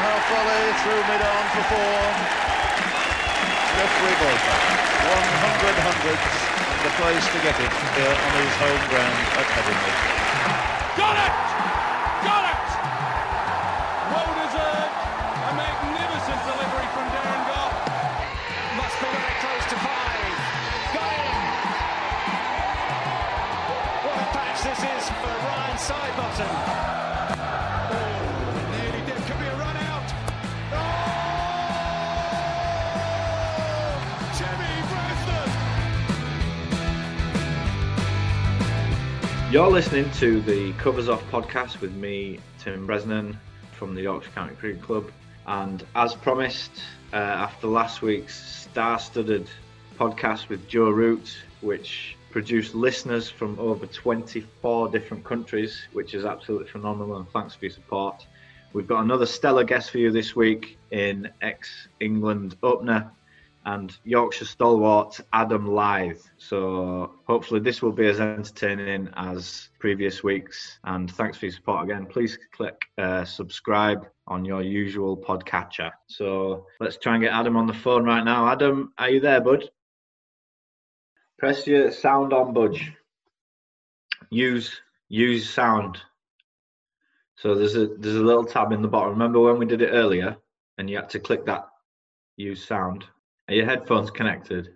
half volley through mid-on for four. Geoffrey Boycott, 100 hundreds, and the place to get it here on his home ground at Headingley. Got it! Got it! Well deserved. A magnificent delivery from Darren Gough. Must be very close to five. Got him! What a patch this is for Ryan Sidebottom. You're listening to the Covers Off podcast with me, Tim Bresnan from the Yorkshire County Cricket Club. And as promised, uh, after last week's star studded podcast with Joe Root, which produced listeners from over 24 different countries, which is absolutely phenomenal. And thanks for your support. We've got another stellar guest for you this week in ex England opener and Yorkshire stalwart Adam Lyth. So hopefully this will be as entertaining as previous weeks. And thanks for your support again. Please click uh, subscribe on your usual podcatcher. So let's try and get Adam on the phone right now. Adam, are you there, bud? Press your sound on, budge. Use use sound. So there's a there's a little tab in the bottom. Remember when we did it earlier, and you had to click that use sound. Are your headphones connected?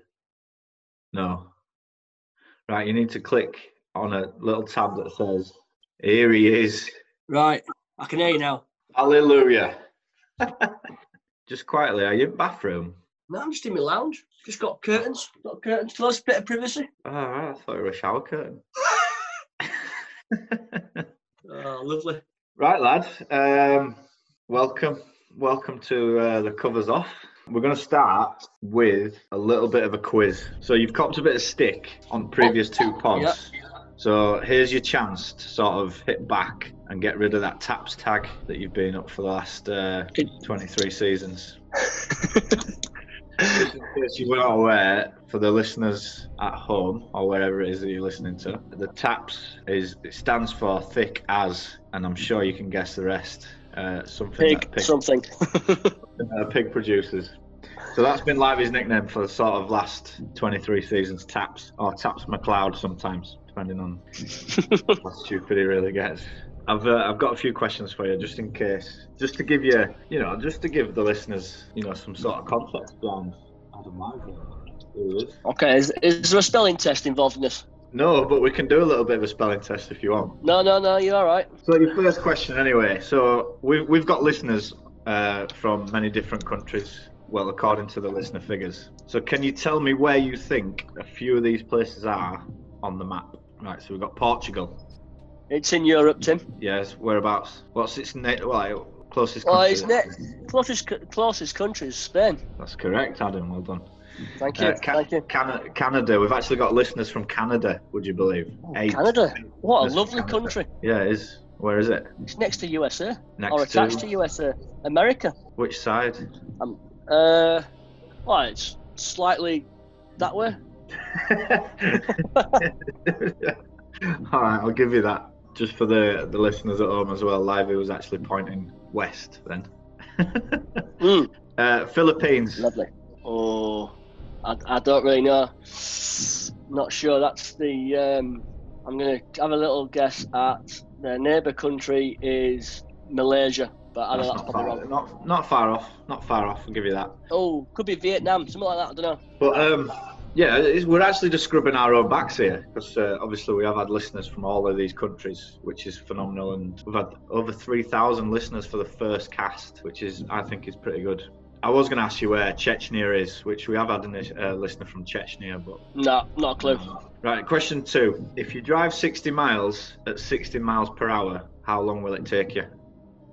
No. Right, you need to click on a little tab that says, Here he is. Right, I can hear you now. Hallelujah. Just quietly, are you in bathroom? No, I'm just in my lounge. Just got curtains. Got curtains close, bit of privacy. Oh, right, I thought it was a shower curtain. Oh, lovely. right, lad. Um, welcome. Welcome to uh, the covers off. We're going to start with a little bit of a quiz. So you've copped a bit of stick on previous two pods. So here's your chance to sort of hit back and get rid of that taps tag that you've been up for the last uh, 23 seasons. Just in case you weren't aware, for the listeners at home or wherever it is that you're listening to, the TAPS is it stands for thick as, and I'm sure you can guess the rest. Uh, something Pig, pig, something. uh, pig producers. So that's been Lively's nickname for the sort of last 23 seasons. Taps or Taps McLeod sometimes, depending on how stupid he really gets. I've uh, I've got a few questions for you, just in case, just to give you, you know, just to give the listeners, you know, some sort of context behind Adam Lively. Who he is. okay, is, is there a spelling test involved in this? No, but we can do a little bit of a spelling test if you want. No, no, no, you're all right. So your first question, anyway. So we've we've got listeners uh, from many different countries. Well, according to the listener figures. So can you tell me where you think a few of these places are on the map? Right. So we've got Portugal. It's in Europe, Tim. Yes. Whereabouts? What's its na- well, closest Well, country? it's ne- closest closest country is Spain. That's correct, Adam. Well done. Thank you, Uh, Ca- thank you. Canada, Canada. We've actually got listeners from Canada. Would you believe? Eight. Canada, what a lovely Canada. country. Yeah, it is. Where is it? It's next to USA Next or attached to to USA. America. which side? Uh, well, it's slightly that way. All right, I'll give you that. Just for the the listeners at home as well, Lively was actually pointing west then. Mm, uh, Philippines. lovely. Oh, I, I don't really know. Not sure. That's the. Um, I'm gonna have a little guess at the neighbour country is Malaysia, but I know That's that's not probably far, wrong. not, not far off. Not far off. I'll give you that. Oh, could be Vietnam, something like that. I don't know. But um, yeah, we're actually just scrubbing our own backs here because uh, obviously we have had listeners from all of these countries, which is phenomenal, and we've had over three thousand listeners for the first cast, which is I think is pretty good. I was going to ask you where Chechnya is, which we have had a uh, listener from Chechnya, but No, not a clue. Right, question two. If you drive 60 miles at 60 miles per hour, how long will it take you?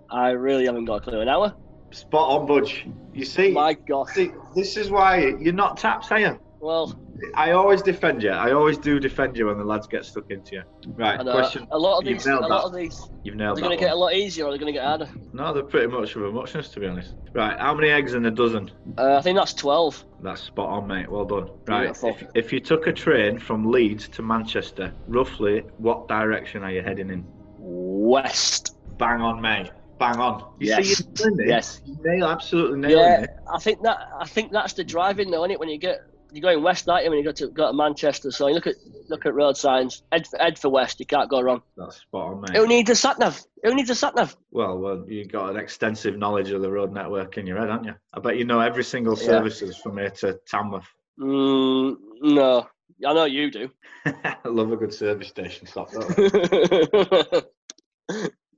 I really haven't got a clue. An hour? Spot on, Budge. You see, My God. see, this is why you're not taps, are you? Well, I always defend you. I always do defend you when the lads get stuck into you. Right, I know, question. a lot of these, a nailed lot that. of these, You've are nailed they that. going to get a lot easier or are they going to get harder? No, they're pretty much of a muchness, to be honest. Right, how many eggs in a dozen? Uh, I think that's 12. That's spot on, mate. Well done. Right, if, if you took a train from Leeds to Manchester, roughly what direction are you heading in? West. Bang on, mate. bang on. You Yes. see, you're doing it. Yes. You nail, absolutely nailing Yeah, it. I think that I think that's the driving though, isn't it? When you get you're going west, aren't you? When you go to go to Manchester, so you look at look at road signs, head for, head for west, you can't go wrong. That's spot on, mate. Who needs a sat nav? Who needs a sat nav? Well, well, you've got an extensive knowledge of the road network in your head, haven't you? I bet you know every single Yeah. services from here to Tamworth. Mm, no, I know you do. I love a good service station stop. don't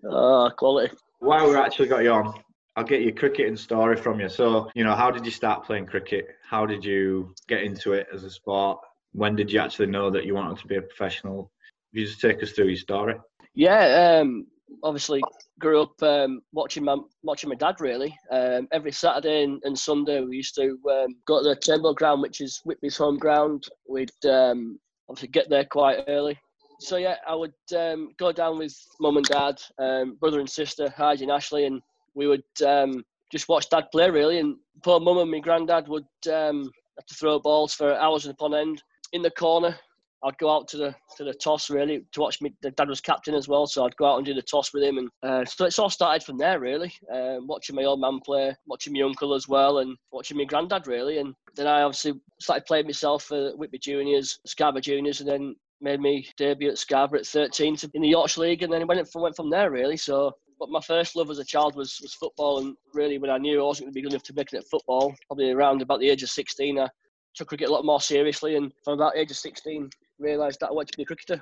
oh, quality. While we've actually got you on, I'll get your cricketing story from you. So, you know, how did you start playing cricket? How did you get into it as a sport? When did you actually know that you wanted to be a professional? If you just take us through your story. Yeah, um, obviously grew up um, watching my watching my dad really. Um, every Saturday and, and Sunday we used to um, go to the Chamberlain ground, which is Whitby's home ground. We'd um, obviously get there quite early. So yeah, I would um, go down with mum and dad, um, brother and sister, Hardy and Ashley, and we would um, just watch dad play really. And poor mum and my granddad would um, have to throw balls for hours upon end in the corner. I'd go out to the to the toss really to watch me. The dad was captain as well, so I'd go out and do the toss with him, and uh, so it's all started from there really. Um, watching my old man play, watching my uncle as well, and watching my granddad really. And then I obviously started playing myself for Whitby Juniors, Scarborough Juniors, and then made me debut at Scarborough at 13 in the Yorkshire League, and then went from went from there really. So. But my first love as a child was, was football, and really when I knew I wasn't going to be good enough to make it at football, probably around about the age of 16, I took cricket a lot more seriously, and from about the age of 16, realised that I wanted to be a cricketer.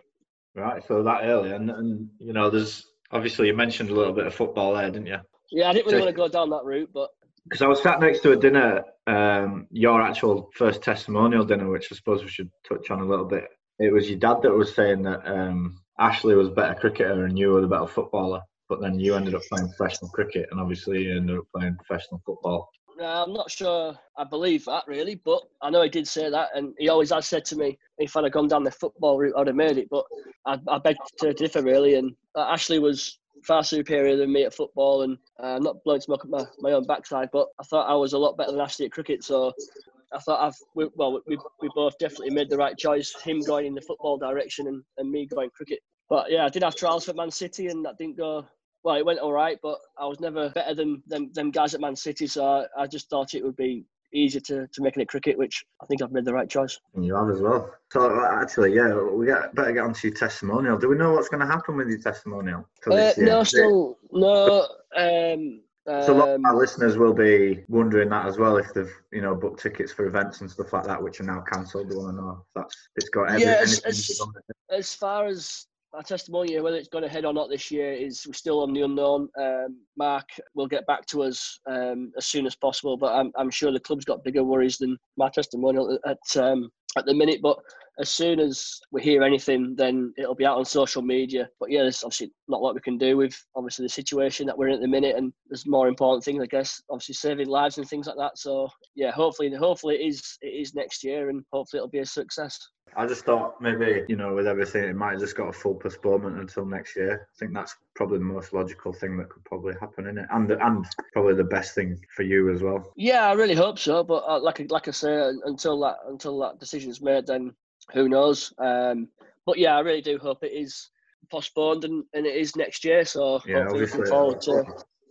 Right, so that early, and, and you know, there's obviously you mentioned a little bit of football there, didn't you? Yeah, I didn't really So- want to go down that route, but Because I was sat next to a dinner, um, your actual first testimonial dinner, which I suppose we should touch on a little bit. It was your dad that was saying that um, Ashley was a better cricketer and you were the better footballer, but then you ended up playing professional cricket, and obviously you ended up playing professional football. uh, I'm not sure I believe that really. But I know he did say that, and he always has said to me, if I'd have gone down the football route, I'd have made it. But I, I beg to differ really, and uh, Ashley was far superior than me at football, and uh, I'm not blowing smoke at my, my own backside, but I thought I was a lot better than Ashley at cricket, so. I thought I've we, well we, we both definitely made the right choice. Him going in the football direction and, and me going cricket. But yeah, I did have trials for Man City and that didn't go well. It went all right, but I was never better than them, them guys at Man City. So I, I just thought it would be easier to, to make it at cricket, which I think I've made the right choice. And you have as well. So actually, yeah, we get, better get onto your testimonial. Do we know what's going to happen with your testimonial? Uh, no, still no. Um, So a lot of um, our listeners will be wondering that as well if they've, you know, booked tickets for events and stuff like that, which are now cancelled. They want to know if that's it's got every, Yeah, it's- anything it's- on it. as far as our testimonial, whether it's going ahead or not this year, is still on the unknown. Um, Mark will get back to us um, as soon as possible, but I'm, I'm sure the club's got bigger worries than my testimonial at um, at the minute. But as soon as we hear anything, then it'll be out on social media. But yeah, there's obviously not lot we can do with obviously the situation that we're in at the minute, and there's more important things, I guess. Obviously, saving lives and things like that. So yeah, hopefully, hopefully it is it is next year, and hopefully it'll be a success. I just thought maybe, you know, with everything, it might have just got a full postponement until next year. I think that's probably the most logical thing that could probably happen in it, and and probably the best thing for you as well. Yeah, I really hope so. But uh, like I- like I say, until that until that decision's made, then who knows? Um, but yeah, I really do hope it is postponed and, and it is next year. So Yeah, hopefully looking forward to.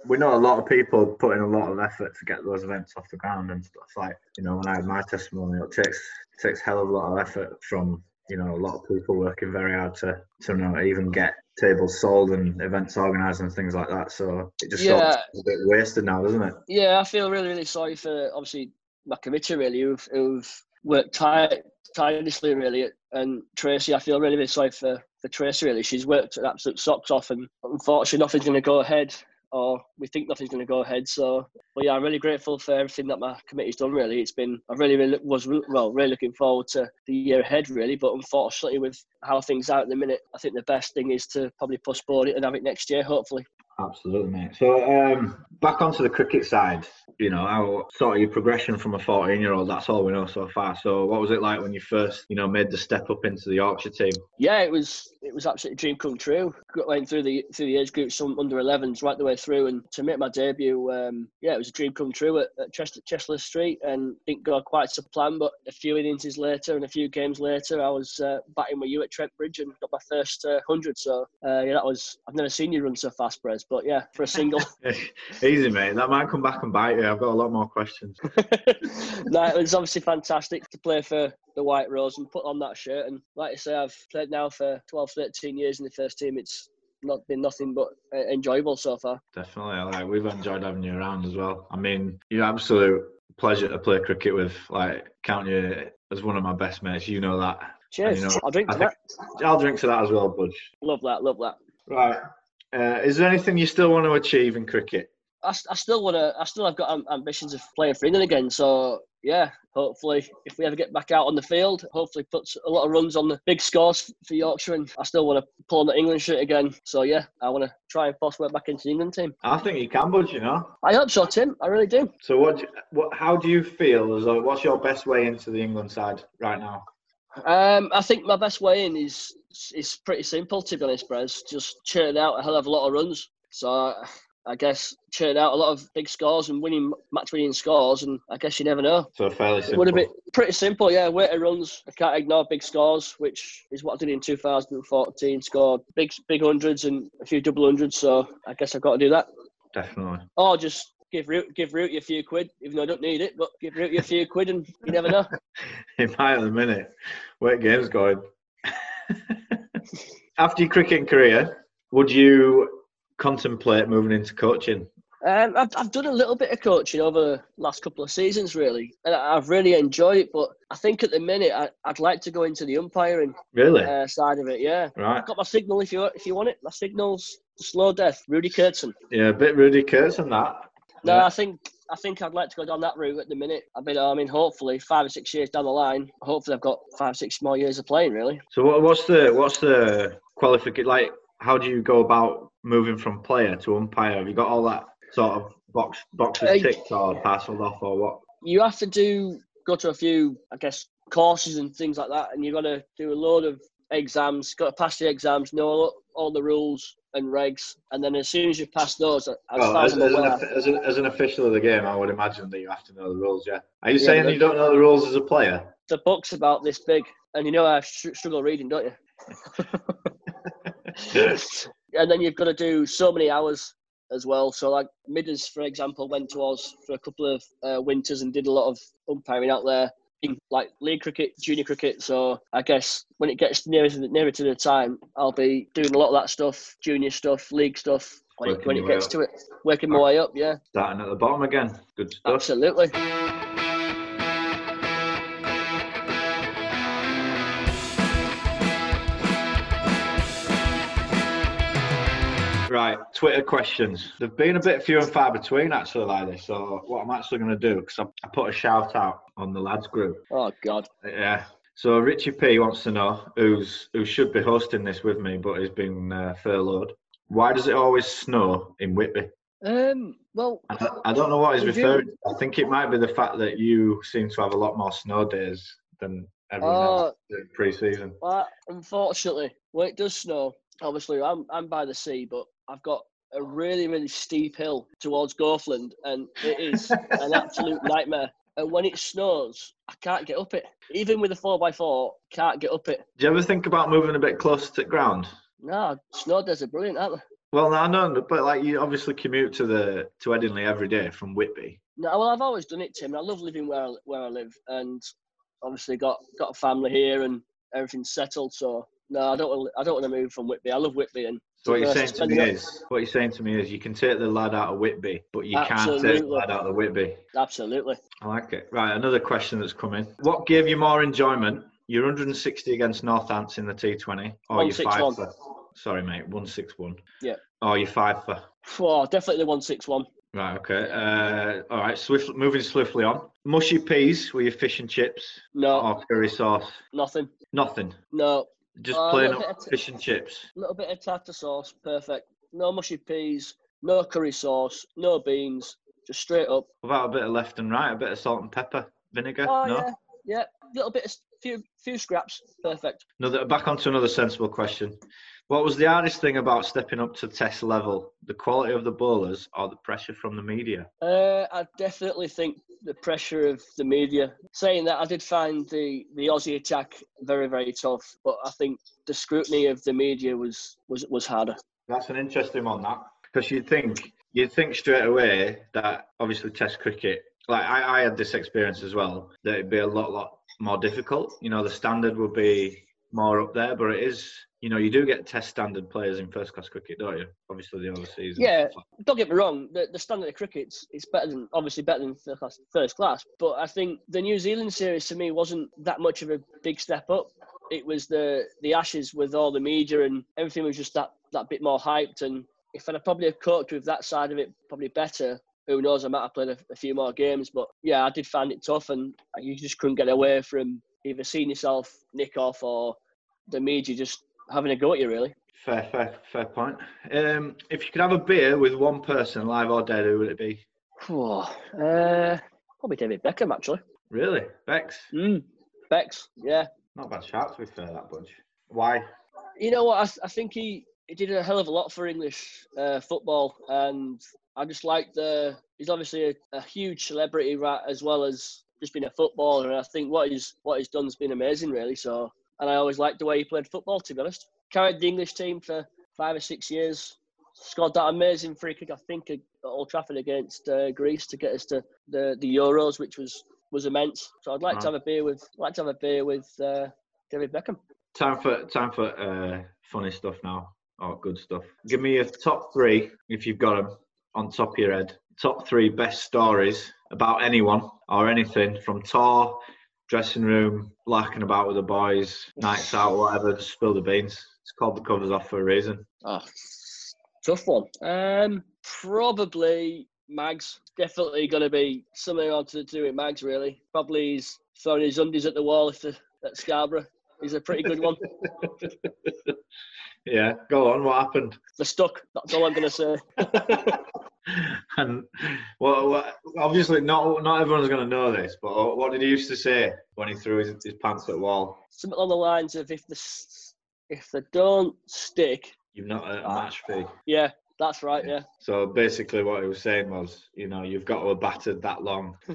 We know a lot of people put in a lot of effort to get those events off the ground and stuff like you know when I had my testimony it takes takes hell of a lot of effort from you know a lot of people working very hard to to you know even get tables sold and events organised and things like that so it just sort of Yeah. a bit wasted now doesn't it Yeah, I feel really really sorry for obviously my committee really who've, who've worked tight tirelessly really and Tracy. I feel really really sorry for for Tracy really. She's worked her absolute socks off and unfortunately nothing's going to go ahead. Or we think nothing's going to go ahead. So, but yeah, I'm really grateful for everything that my committee's done. Really, it's been I really, really was well, really looking forward to the year ahead. Really, but unfortunately, with how things are at the minute, I think the best thing is to probably postpone it and have it next year, hopefully. Absolutely, mate. So, um, back onto the cricket side, you know, how sort of your progression from a 14 year old, that's all we know so far. So, what was it like when you first, you know, made the step up into the Yorkshire team? Yeah, it was it was absolutely a dream come true. Went through the through the age groups, some under 11s, right the way through, and to make my debut, um, yeah, it was a dream come true at, at Chester, Chester-le-Street, and didn't go quite to plan. But a few innings later and a few games later, I was uh, batting with you at Trent Bridge and got my first uh, hundred. So uh, yeah, that was I've never seen you run so fast, Brez. But yeah, for a single, easy mate. That might come back and bite you. I've got a lot more questions. no, it was obviously fantastic to play for the White Rose and put on that shirt. And like I say, I've played now for 12, 13 years in the first team. It's not been nothing but uh, enjoyable so far. Definitely, like we've enjoyed having you around as well. I mean, you're absolute pleasure to play cricket with. Like, count you as one of my best mates. You know that. Cheers. You know, I'll drink to that. I'll drink to that as well, Budge. Love that. Love that. Right. Uh, is there anything you still want to achieve in cricket? I, I still want to. I still have got ambitions of playing for England again. So yeah, hopefully, if we ever get back out on the field, hopefully puts a lot of runs on the big scores for Yorkshire. And I still want to pull on the England shirt again. So yeah, I want to try and force way back into the England team. I think you can, Budge. You know. I hope so, Tim. I really do. So what? What? How do you feel? As what's your best way into the England side right now? Um, I think my best way in is is pretty simple to be honest, Brez. Just churn out a hell of a lot of runs. So I guess churn out a lot of big scores and winning match winning scores, and I guess you never know. So fairly simple. It would have been pretty simple, yeah. Weighted runs. I can't ignore big scores, which is what I did in 2014. Scored big big hundreds and a few double hundreds. So I guess I've got to do that. Definitely. Or just give Root give Root a few quid, even though I don't need it, but give Root a few quid, and you never know. he might at the minute. Where game's going. After your cricket career, would you contemplate moving into coaching? Um, I've, I've done a little bit of coaching over the last couple of seasons, really, and I've really enjoyed it. But I think at the minute I, would like to go into the umpiring really uh, side of it. Yeah, right. I've got my signal if you if you want it. My signal's slow death. Rudi Koertzen. Yeah, a bit Rudi Koertzen that. No, yeah. I think I think I'd like to go down that route at the minute. I mean, I mean, hopefully five or six years down the line, hopefully I've got five six more years of playing. Really. So what, what's the what's the qualification like? How do you go about moving from player to umpire? Have you got all that sort of box boxes uh, ticked or parcelled off or what? You have to do go to a few, I guess, courses and things like that, and you've got to do a load of exams. Got to pass the exams, know all the rules and regs, and then as soon as you pass those, as, well, as, as, an, as, an, as, an, official of the game, I would imagine that you have to know the rules. Yeah. Are you yeah, saying you don't know the rules as a player? The book's about this big, and you know I struggle reading, don't you? and then you've got to do so many hours as well. So like Midders, for example, went to us for a couple of uh, winters and did a lot of umpiring out there in like league cricket, junior cricket. So I guess when it gets nearer to the, nearer to the time, I'll be doing a lot of that stuff, junior stuff, league stuff. When, it, when it gets to it, working my way up, yeah. Starting at the bottom again. Good stuff. Absolutely. Twitter questions. They've been a bit few and far between actually, like this. So what I'm actually going to do, because I, I put a shout out on the lads group. Oh God. Yeah. So Richie P wants to know who's who should be hosting this with me, but he's been uh, furloughed. Why does it always snow in Whitby? Um. Well, I don't, I don't know what he's referring. to. I think it might be the fact that you seem to have a lot more snow days than everyone uh, else pre-season. Well, unfortunately, when it does snow, obviously I'm I'm by the sea, but I've got a really, really steep hill towards Goathland, and it is an absolute nightmare. And when it snows, I can't get up it. Even with a 4x4, can't get up it. Do you ever think about moving a bit closer to the ground? No, snow days are brilliant, aren't they? Well, no, I know, but like you obviously commute to the to Headingley every day from Whitby. No, well, I've always done it, Tim. I love living where I, where I live, and obviously got got a family here and everything's settled. So no, I don't. Want, I don't want to move from Whitby. I love Whitby, and so what you're saying to me is, what you're saying to me is, you can take the lad out of Whitby, but you Absolutely. can't take the lad out of Whitby. Absolutely. I like it. Right, another question that's coming. What gave you more enjoyment? Your 160 against Northants in the T20, or your five for? Sorry, mate, 161. Yeah. Or your five for? Oh, definitely the 161. Right. Okay. Uh, all right. Swift. Moving swiftly on. Mushy peas with your fish and chips. No. Or curry sauce. Nothing. Nothing. No. Just uh, plain up fish and chips. A little bit of tartar sauce, perfect. No mushy peas, no curry sauce, no beans, just straight up. Without a bit of left and right, a bit of salt and pepper, vinegar. Oh, no. Yeah, yeah. A little bit of few few scraps, perfect. Another back onto another sensible question. What was the hardest thing about stepping up to test level? The quality of the bowlers or the pressure from the media? Uh, I definitely think the pressure of the media. Saying that, I did find the, the Aussie attack very, very tough, but I think the scrutiny of the media was was, was harder. That's an interesting one, that because you'd think you'd think straight away that obviously Test cricket. Like I, I had this experience as well. That it'd be a lot, lot more difficult. You know, the standard would be more up there, but it is. You know, you do get Test standard players in first class cricket, don't you? Obviously, the overseas. Yeah. Don't get me wrong, the, the standard of cricket's it's better than obviously better than first class, first class. But I think the New Zealand series to me wasn't that much of a big step up. It was the the Ashes with all the media and everything was just that that bit more hyped. And if I'd probably have coped with that side of it probably better, who knows? I might have played a, a few more games. But yeah, I did find it tough, and you just couldn't get away from either seeing yourself nick off or the you just having a go at you. Really. Fair, fair, fair point. Um, if you could have a beer with one person, live or dead, who would it be? Oh, uh, probably David Beckham actually. Really, Bex? Mm, Bex, yeah. Not bad shout to be fair, that bunch. Why? You know what? I, I think he, he did a hell of a lot for English uh, football, and I just like the. He's obviously a, a huge celebrity, right, as well as just being a footballer. And I think what he's what he's done has been amazing, really. So, and I always liked the way he played football. To be honest, carried the English team for five or six years. Scored that amazing free kick, I think, at Old Trafford against uh, Greece to get us to the, the Euros, which was was immense. So I'd like to have a beer with like to have a beer with uh, David Beckham. Time for time for uh, funny stuff now, or good stuff. Give me your top three, if you've got them, on top of your head. Top three best stories about anyone or anything from tour, dressing room, larking about with the boys, nights out, whatever. Just spill the beans. It's called the covers off for a reason. Oh, tough one. Um, probably Mags. Definitely going to be something on to do with Mags. Really, probably he's throwing his undies at the wall if the, at Scarborough. He's a pretty good one. Yeah, go on. What happened? They're stuck. That's all I'm going to say. and well, obviously not not everyone's going to know this, but what did he used to say when he threw his, his pants at the wall? Something along the lines of if the if they don't stick, You've not a Ah. match fee. yeah, that's right. Yeah. So basically, what he was saying was, you know, you've got to have battered that long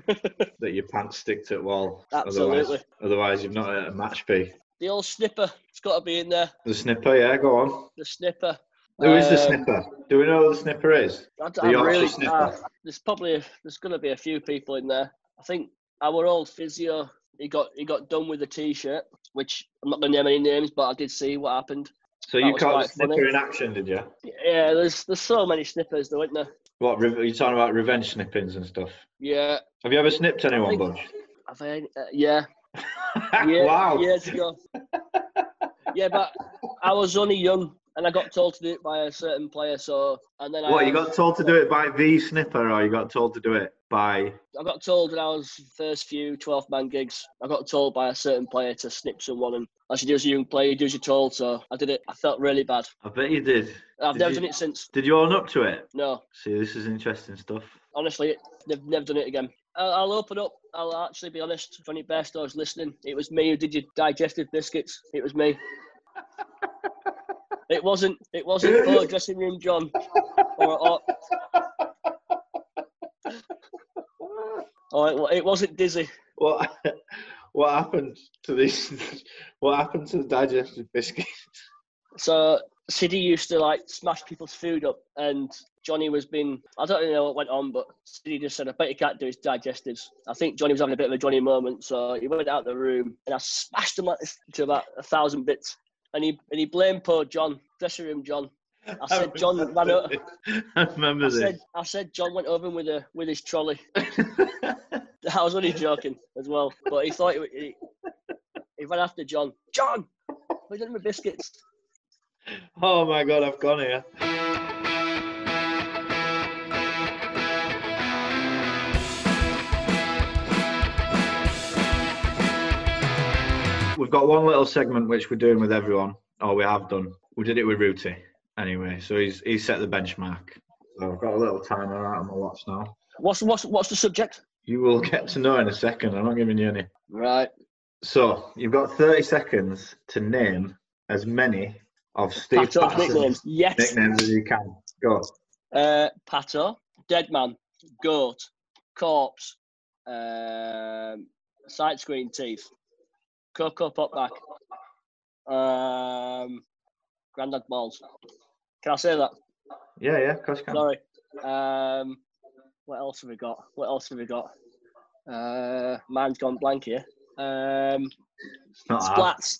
that your pants stick to the wall. Absolutely. Otherwise, otherwise you've not a match fee. The old snipper. It's got to be in there. The snipper, yeah, go on. The snipper. Who is the Um, snipper? Do we know who the snipper is? I, The Yorkshire really, snipper. uh, there's probably a, there's going to be a few people in there. I think our old physio he got he got done with the t-shirt, which I'm not going to name any names, but I did see what happened. So That you caught the funny. snipper in action, did you? Yeah, there's there's so many snippers though, isn't there? What, re- are you talking about revenge snippings and stuff? Yeah, Have you ever snipped anyone, think- Budge? Have I, uh, yeah, yeah, wow. years ago. yeah, but I was only young, and I got told to do it by a certain player. So, and then What, I, you got told to do it by the snipper or you got told to do it by. I got told when I was first few 12 man gigs, I got told by a certain player to snip someone. And as you do as a young player, you do as you're told. So I did it. I felt really bad. I bet you did. I've Did never you- done it since. Did you own up to it? No, See, this is interesting stuff. honestly, never, never done it again. I'll, I'll open up. I'll actually be honest. For best, I was listening, it was me who did your digestive biscuits. It was me. it wasn't. It wasn't oh, dressing room John. Or, or, or it, it wasn't Dizzy. What what happened to this? What happened to the digestive biscuit? So Siddy used to like smash people's food up, and Johnny was being I don't really know what went on, but Siddy just said, "I bet you can't do his digestives." I think Johnny was having a bit of a Johnny moment, so he went out the room, and I smashed him like to about a thousand bits, and he and he blamed poor John, dressing room John. I said John ran over. I remember I this. said I said John went over him with a with his trolley. I was only joking as well, but he thought he, he, he ran after John. John, done with biscuits. oh my god, I've gone here. We've got one little segment which we're doing with everyone, or we have done. We did it with Rooty anyway, so he's he's set the benchmark. So I've got a little timer out on my watch now. What's what's what's the subject? You will get to know in a second. I'm not giving you any. Right. So you've got 30 seconds to name as many of Steve nicknames. Yes. nicknames as you can. Go. Uh, Pato, Dead Man, Goat, Corpse, um, Side Screen Teeth, Coco Pop Back, um, Grandad Balls. Can I say that? Yeah, yeah, of course you can. Sorry. Um, what else have we got? What else have we got? Uh, mine's gone blank here. Um, It's not hard. splats,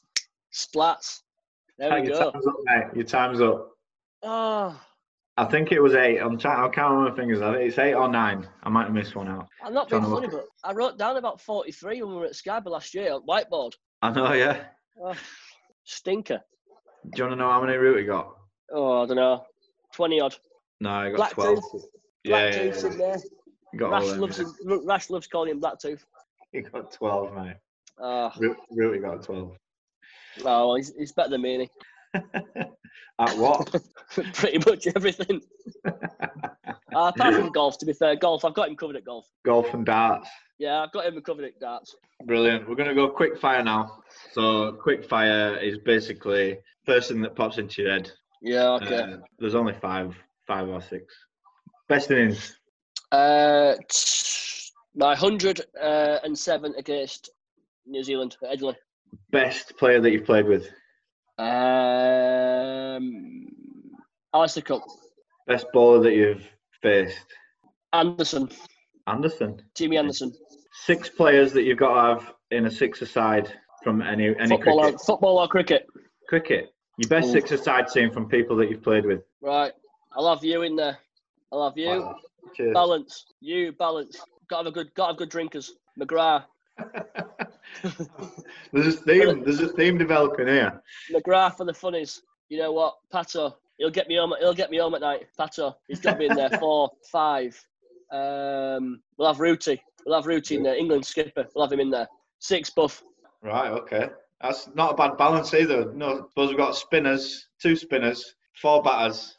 splats. There we Your go. time's up, mate. Your time's up. Oh, I think it was eight. I'm trying. I can't remember my fingers. I think it's eight or nine. I might have missed one out. I'm not being funny, but I wrote down about 43 when we were at Skype last year on whiteboard. I know. Yeah. Oh, stinker. Do you want to know how many root he got? Oh, I don't know. 20 odd. No, I got Black twelve. Yeah, Black yeah, tooth yeah. in there. Got Rash them, loves, yeah. him- Rash loves calling him Black Tooth. He got twelve, mate. Oh, Root, root he got twelve. oh he's, he's better than me, At what? Pretty much everything. Uh, apart from golf, to be fair, golf, I've got him covered at golf. Golf and darts. Yeah, I've got him covered at darts. Brilliant. We're going to go quick fire now. So, quick fire is basically first thing that pops into your head. Yeah, okay. Uh, there's only five, five or six. Best innings. Uh, t- my 107 against New Zealand at Headingley. Best player that you've played with. Um, Alastair Cook. Best bowler that you've faced. Anderson. Anderson. Jimmy Anderson. Six players that you've got to have in a six-a-side from any any Football or, cricket. football or cricket. Cricket. Your best Ooh. six-a-side team from people that you've played with. Right. I love you in there. I love you. Wow. Cheers. Balance. You balance. Got to have a good. Got to have good drinkers. McGrath. there's a theme. There's a theme developing here. McGrath for the funnies. You know what? Pato. He'll get me home. He'll get me home at night. Pato. He's got to be in there. Four, five. Um, we'll have Rooty. We'll have Rooty in there. England skipper. We'll have him in there. Six buff. Right. Okay. That's not a bad balance either. No, suppose we've got spinners, two spinners, four batters,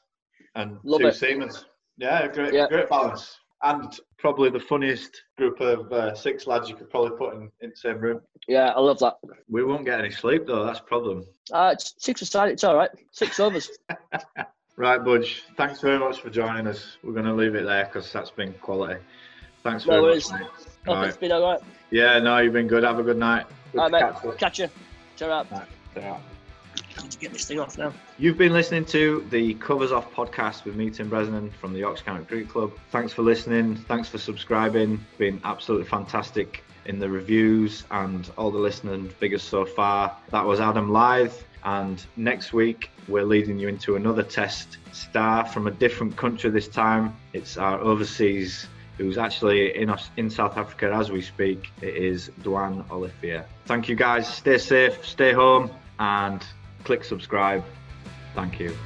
and Love two it. seamers. Yeah, great, Yeah. great balance. And probably the funniest group of uh, six lads you could probably put in, in the same room. Yeah, I love that. We won't get any sleep though. That's a problem. Uh, it's six aside. It's all right. Six overs. Right, Budge. Thanks very much for joining us. We're going to leave it there because that's been quality. Thanks No very worries. much, mate. Hope Right. it's been all right. Yeah, no, you've been good. Have a good night. Good All to right, catch mate. Catch you. Cheer up. Right, ta-ra. Get this thing off now. You've been listening to the Covers Off podcast with me, Tim Bresnan from the Yorkshire County Cricket Club. Thanks for listening. Thanks for subscribing. Been absolutely fantastic in the reviews and all the listening figures so far. That was Adam Lyth. And next week, we're leading you into another test star from a different country this time. It's our overseas, who's actually in, Aus- in South Africa as we speak. It is Duanne Olivier. Thank you guys. Stay safe, stay home, and click subscribe. Thank you.